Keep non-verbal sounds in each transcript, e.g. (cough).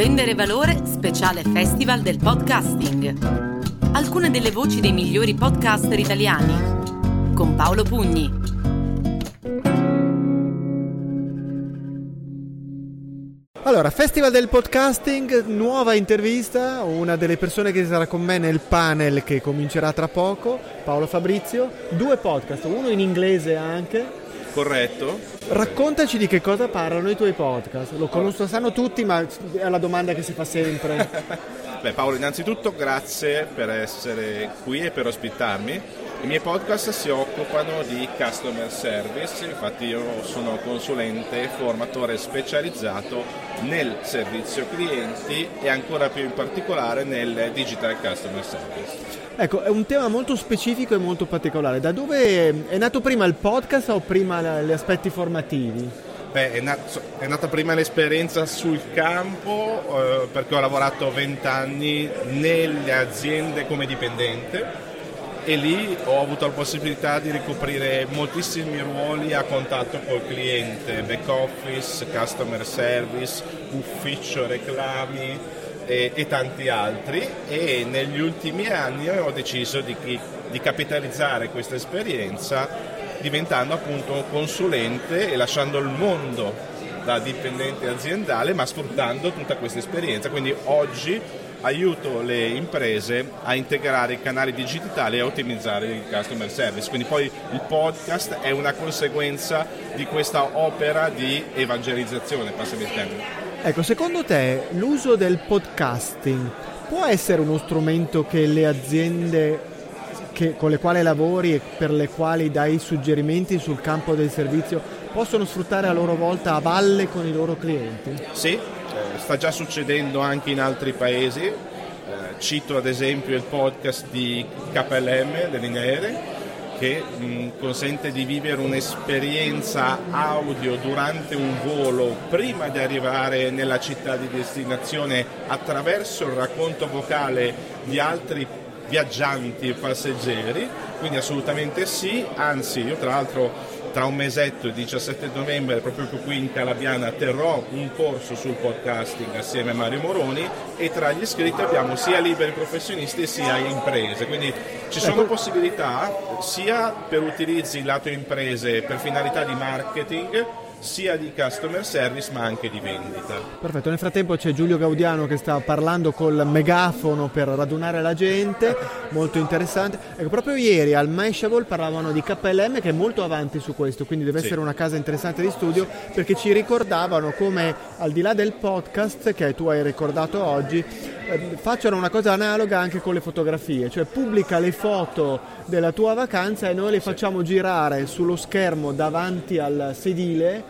Vendere valore, speciale festival del podcasting. Alcune delle voci dei migliori podcaster italiani. Con Paolo Pugni. Allora, Festival del Podcasting, nuova intervista, una delle persone che sarà con me nel panel che comincerà tra poco, Paolo Fabrizio, due podcast, uno in inglese anche. Corretto. Raccontaci di che cosa parlano i tuoi podcast. Lo conosco, sanno tutti, ma è la domanda che si fa sempre. (laughs) Beh Paolo, innanzitutto grazie per essere qui e per ospitarmi. I miei podcast si occupano di customer service, infatti io sono consulente e formatore specializzato nel servizio clienti e ancora più in particolare nel digital customer service. Ecco, è un tema molto specifico e molto particolare. Da dove è nato prima il podcast o prima gli aspetti formativi? Beh, è, nat- è, nata prima l'esperienza sul campo eh, perché ho lavorato 20 anni nelle aziende come dipendente e lì ho avuto la possibilità di ricoprire moltissimi ruoli a contatto col cliente, back office, customer service, ufficio reclami e, e tanti altri e negli ultimi anni ho deciso di, di capitalizzare questa esperienza diventando appunto consulente e lasciando il mondo da dipendente aziendale ma sfruttando tutta questa esperienza. Quindi oggi aiuto le imprese a integrare i canali digitali e a ottimizzare il customer service. Quindi poi il podcast è una conseguenza di questa opera di evangelizzazione, passami il termine. Ecco, secondo te l'uso del podcasting può essere uno strumento che le aziende che, con le quali lavori e per le quali dai suggerimenti sul campo del servizio possono sfruttare a loro volta a valle con i loro clienti? Sì, sta già succedendo anche in altri paesi. Eh, cito ad esempio il podcast di KLM, delle linee aeree, che mh, consente di vivere un'esperienza audio durante un volo prima di arrivare nella città di destinazione attraverso il racconto vocale di altri viaggianti e passeggeri, quindi assolutamente sì, anzi io tra l'altro tra un mesetto, il 17 novembre, proprio qui in Calabiana, terrò un corso sul podcasting assieme a Mario Moroni e tra gli iscritti abbiamo sia liberi professionisti sia imprese, quindi ci sono ecco. possibilità sia per utilizzi lato imprese per finalità di marketing, sia di customer service ma anche di vendita. Perfetto, nel frattempo c'è Giulio Gaudiano che sta parlando col megafono per radunare la gente, (laughs) molto interessante. Ecco, proprio ieri al Mashable parlavano di KLM che è molto avanti su questo, quindi deve sì. essere una casa interessante di studio perché ci ricordavano come al di là del podcast che tu hai ricordato oggi, eh, facciano una cosa analoga anche con le fotografie, cioè pubblica le foto della tua vacanza e noi le facciamo girare sullo schermo davanti al sedile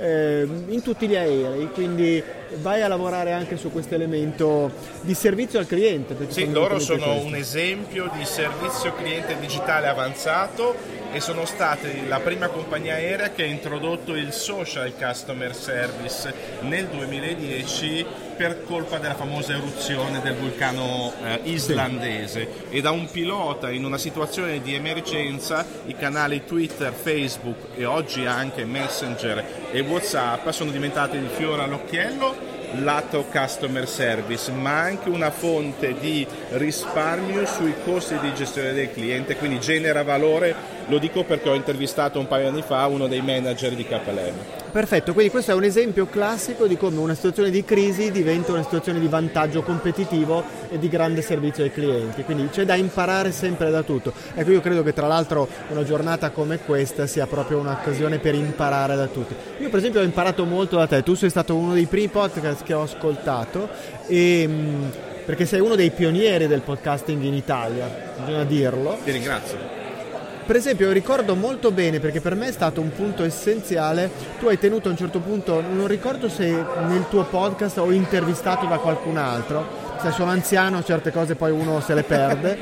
eh, in tutti gli aerei, quindi vai a lavorare anche su questo elemento di servizio al cliente. Sì, loro sono questo. un esempio di servizio cliente digitale avanzato e sono stati la prima compagnia aerea che ha introdotto il social customer service nel 2010 per colpa della famosa eruzione del vulcano eh, islandese sì. e da un pilota in una situazione di emergenza i canali Twitter, Facebook e oggi anche Messenger e Whatsapp sono diventati il fiore all'occhiello lato customer service, ma anche una fonte di risparmio sui costi di gestione del cliente, quindi genera valore. Lo dico perché ho intervistato un paio di anni fa uno dei manager di KLM. Perfetto, quindi questo è un esempio classico di come una situazione di crisi diventa una situazione di vantaggio competitivo e di grande servizio ai clienti, quindi c'è da imparare sempre da tutto. Ecco, io credo che tra l'altro una giornata come questa sia proprio un'occasione per imparare da tutti. Io per esempio ho imparato molto da te, tu sei stato uno dei primi podcast che ho ascoltato e mm, perché sei uno dei pionieri del podcasting in Italia, bisogna dirlo. Ti ringrazio per esempio ricordo molto bene perché per me è stato un punto essenziale, tu hai tenuto a un certo punto, non ricordo se nel tuo podcast o intervistato da qualcun altro, se sono anziano certe cose poi uno se le perde,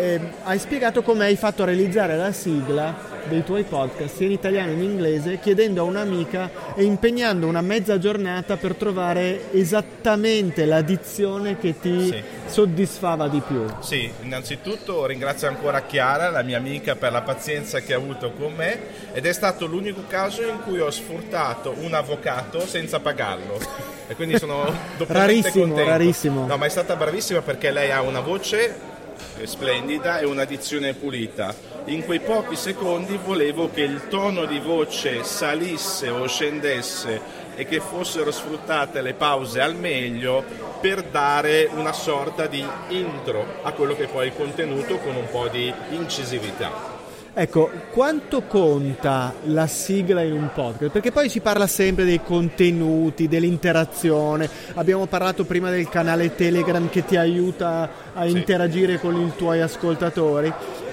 eh, hai spiegato come hai fatto a realizzare la sigla dei tuoi podcast sia in italiano che in inglese chiedendo a un'amica e impegnando una mezza giornata per trovare esattamente la dizione che ti sì. soddisfava di più. Sì, innanzitutto ringrazio ancora Chiara, la mia amica, per la pazienza che ha avuto con me ed è stato l'unico caso in cui ho sfruttato un avvocato senza pagarlo. E quindi sono (laughs) rarissimo, contento. rarissimo. No, ma è stata bravissima perché lei ha una voce splendida e una dizione pulita. In quei pochi secondi volevo che il tono di voce salisse o scendesse e che fossero sfruttate le pause al meglio per dare una sorta di intro a quello che poi è il contenuto con un po' di incisività. Ecco, quanto conta la sigla in un podcast? Perché poi si parla sempre dei contenuti, dell'interazione. Abbiamo parlato prima del canale Telegram che ti aiuta a sì. interagire con i tuoi ascoltatori.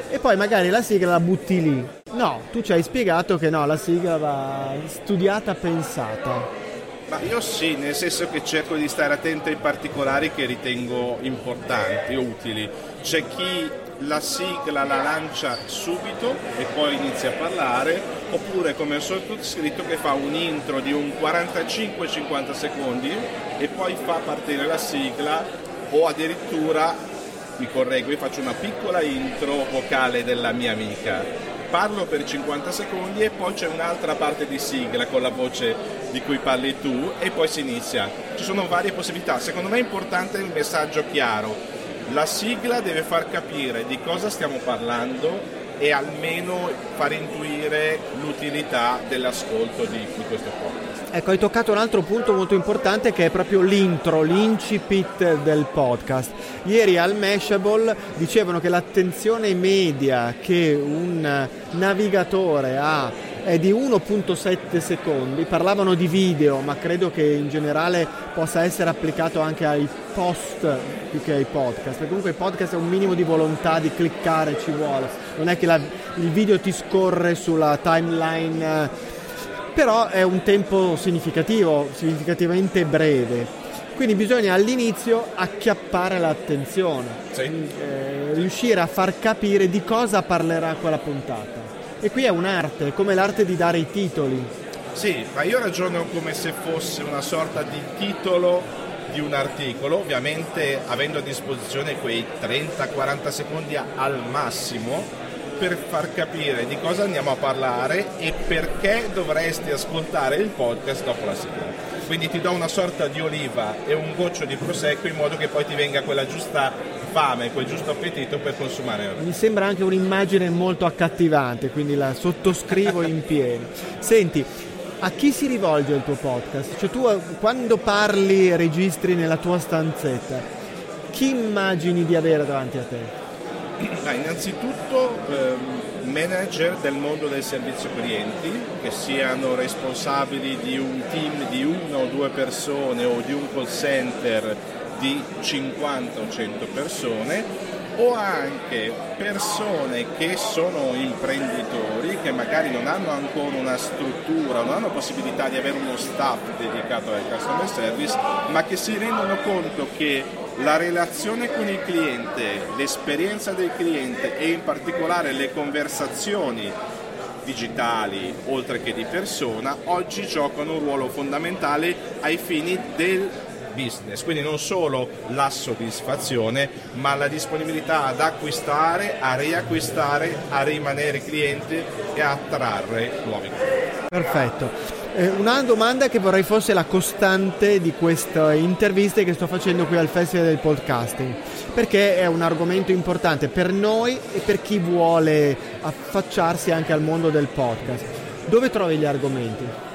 E poi magari la sigla la butti lì. No, tu ci hai spiegato che no, la sigla va studiata, pensata. Ma io sì, nel senso che cerco di stare attento ai particolari che ritengo importanti, utili. C'è chi la sigla la lancia subito e poi inizia a parlare, oppure come il sottoscritto che fa un intro di un 45-50 secondi e poi fa partire la sigla o addirittura, mi correggo, io faccio una piccola intro vocale della mia amica. Parlo per 50 secondi e poi c'è un'altra parte di sigla con la voce di cui parli tu e poi si inizia. Ci sono varie possibilità. Secondo me è importante il messaggio chiaro la sigla deve far capire di cosa stiamo parlando e almeno far intuire l'utilità dell'ascolto di, di questo podcast. Ecco, hai toccato un altro punto molto importante che è proprio l'intro, l'incipit del podcast. Ieri al Mashable dicevano che l'attenzione media che un navigatore ha è di 1.7 secondi, parlavano di video, ma credo che in generale possa essere applicato anche ai post più che ai podcast, perché comunque il podcast è un minimo di volontà di cliccare ci vuole, non è che la, il video ti scorre sulla timeline, però è un tempo significativo, significativamente breve. Quindi bisogna all'inizio acchiappare l'attenzione, sì. eh, riuscire a far capire di cosa parlerà quella puntata. E qui è un'arte, come l'arte di dare i titoli. Sì, ma io ragiono come se fosse una sorta di titolo di un articolo, ovviamente avendo a disposizione quei 30-40 secondi al massimo per far capire di cosa andiamo a parlare e perché dovresti ascoltare il podcast dopo la sigla. Quindi ti do una sorta di oliva e un goccio di prosecco in modo che poi ti venga quella giusta fame, quel giusto appetito per consumare. Mi sembra anche un'immagine molto accattivante, quindi la sottoscrivo in pieno. Senti, a chi si rivolge il tuo podcast? Cioè tu quando parli e registri nella tua stanzetta, chi immagini di avere davanti a te? Ah, innanzitutto ehm, manager del mondo del servizio clienti, che siano responsabili di un team di una o due persone o di un call center di 50 o 100 persone o anche persone che sono imprenditori che magari non hanno ancora una struttura, non hanno possibilità di avere uno staff dedicato al customer service, ma che si rendono conto che la relazione con il cliente, l'esperienza del cliente e in particolare le conversazioni digitali oltre che di persona oggi giocano un ruolo fondamentale ai fini del business, quindi non solo la soddisfazione, ma la disponibilità ad acquistare, a riacquistare, a rimanere clienti e a attrarre nuovi clienti. Perfetto. Eh, una domanda che vorrei fosse la costante di queste interviste che sto facendo qui al Festival del Podcasting, perché è un argomento importante per noi e per chi vuole affacciarsi anche al mondo del podcast. Dove trovi gli argomenti?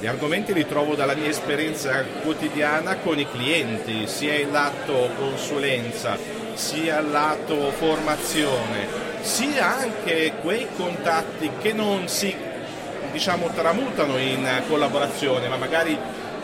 Gli argomenti li trovo dalla mia esperienza quotidiana con i clienti, sia il lato consulenza, sia il lato formazione, sia anche quei contatti che non si diciamo, tramutano in collaborazione, ma magari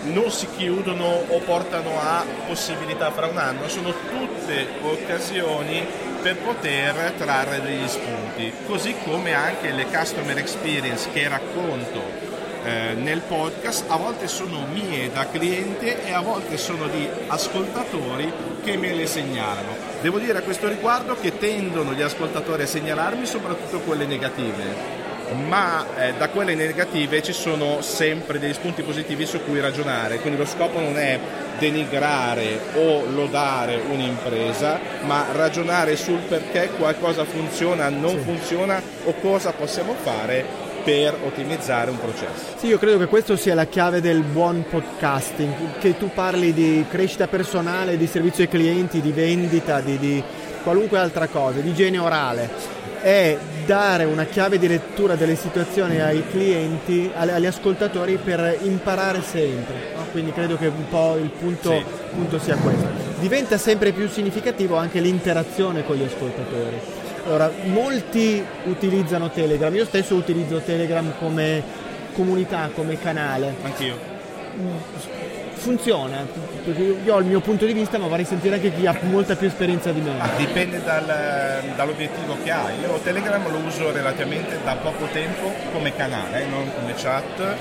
non si chiudono o portano a possibilità fra un anno, sono tutte occasioni per poter trarre degli spunti, così come anche le customer experience che racconto eh, nel podcast a volte sono mie da cliente e a volte sono di ascoltatori che me le segnalano. Devo dire a questo riguardo che tendono gli ascoltatori a segnalarmi soprattutto quelle negative ma eh, da quelle negative ci sono sempre degli spunti positivi su cui ragionare, quindi lo scopo non è denigrare o lodare un'impresa, ma ragionare sul perché qualcosa funziona, non sì. funziona o cosa possiamo fare per ottimizzare un processo. Sì, io credo che questo sia la chiave del buon podcasting, che tu parli di crescita personale, di servizio ai clienti, di vendita, di, di qualunque altra cosa, di igiene orale è dare una chiave di lettura delle situazioni ai clienti, agli ascoltatori per imparare sempre. No? Quindi credo che un po' il punto, sì. punto sia questo. Diventa sempre più significativo anche l'interazione con gli ascoltatori. Allora, molti utilizzano Telegram, io stesso utilizzo Telegram come comunità, come canale. Anch'io funziona, io ho il mio punto di vista, ma vorrei sentire anche chi ha molta più esperienza di me. Ah, dipende dal, dall'obiettivo che hai. Io Telegram lo uso relativamente da poco tempo come canale, non come chat.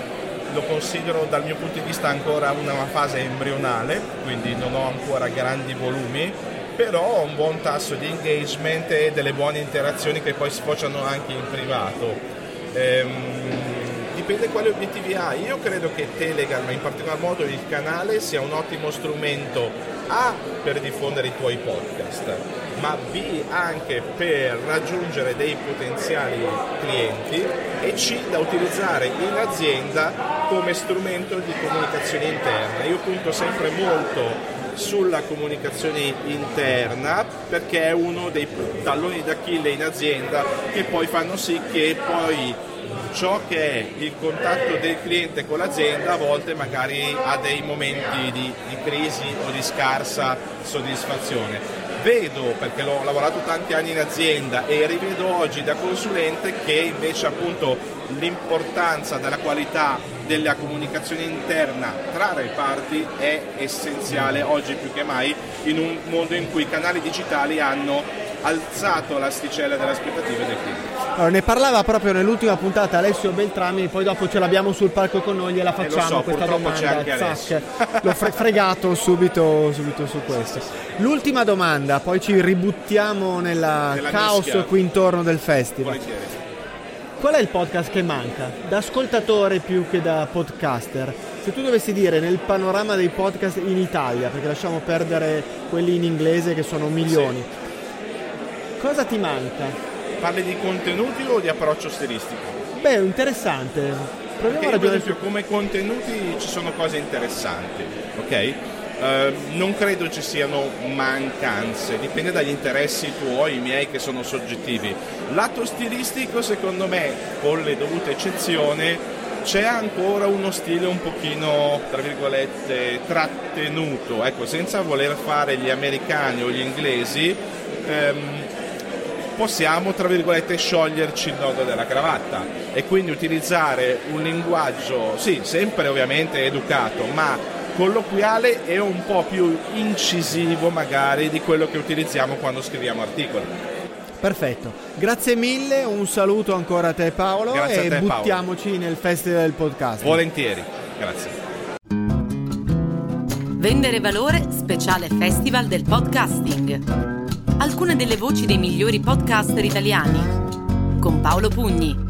Lo considero dal mio punto di vista ancora una fase embrionale, quindi non ho ancora grandi volumi, però un buon tasso di engagement e delle buone interazioni che poi sfociano anche in privato. Ehm, dipende quali obiettivi hai. Io credo che Telegram, in particolar modo il canale, sia un ottimo strumento A per diffondere i tuoi podcast, ma B anche per raggiungere dei potenziali clienti e C da utilizzare in azienda come strumento di comunicazione interna. Io punto sempre molto sulla comunicazione interna perché è uno dei talloni d'Achille in azienda che poi fanno sì che poi ciò che è il contatto del cliente con l'azienda a volte magari ha dei momenti di, di crisi o di scarsa soddisfazione. Vedo, perché l'ho lavorato tanti anni in azienda e rivedo oggi da consulente che invece appunto l'importanza della qualità della comunicazione interna tra reparti è essenziale oggi più che mai in un mondo in cui i canali digitali hanno alzato l'asticella delle aspettative del cliente. Allora, ne parlava proprio nell'ultima puntata Alessio Beltrami, poi dopo ce l'abbiamo sul palco con noi, gliela eh, facciamo so, questa domanda. L'ho fre- fregato subito, subito, su questo. L'ultima domanda, poi ci ributtiamo nella caos mischia. qui intorno del festival. Volentieri. Qual è il podcast che manca? Da ascoltatore più che da podcaster. Se tu dovessi dire nel panorama dei podcast in Italia, perché lasciamo perdere quelli in inglese che sono milioni, sì cosa ti manca? Parli di contenuti o di approccio stilistico? Beh, interessante. Proviamo Perché a ragionare su... come contenuti ci sono cose interessanti, ok? Uh, non credo ci siano mancanze, dipende dagli interessi tuoi, i miei che sono soggettivi. Lato stilistico, secondo me, con le dovute eccezioni, c'è ancora uno stile un pochino, tra virgolette, trattenuto, ecco, senza voler fare gli americani o gli inglesi. Um, possiamo, tra virgolette, scioglierci il nodo della cravatta e quindi utilizzare un linguaggio, sì, sempre ovviamente educato, ma colloquiale e un po' più incisivo magari di quello che utilizziamo quando scriviamo articoli. Perfetto, grazie mille, un saluto ancora a te Paolo grazie e te, buttiamoci Paolo. nel festival del podcast. Volentieri, grazie. Vendere valore, speciale festival del podcasting alcune delle voci dei migliori podcaster italiani, con Paolo Pugni.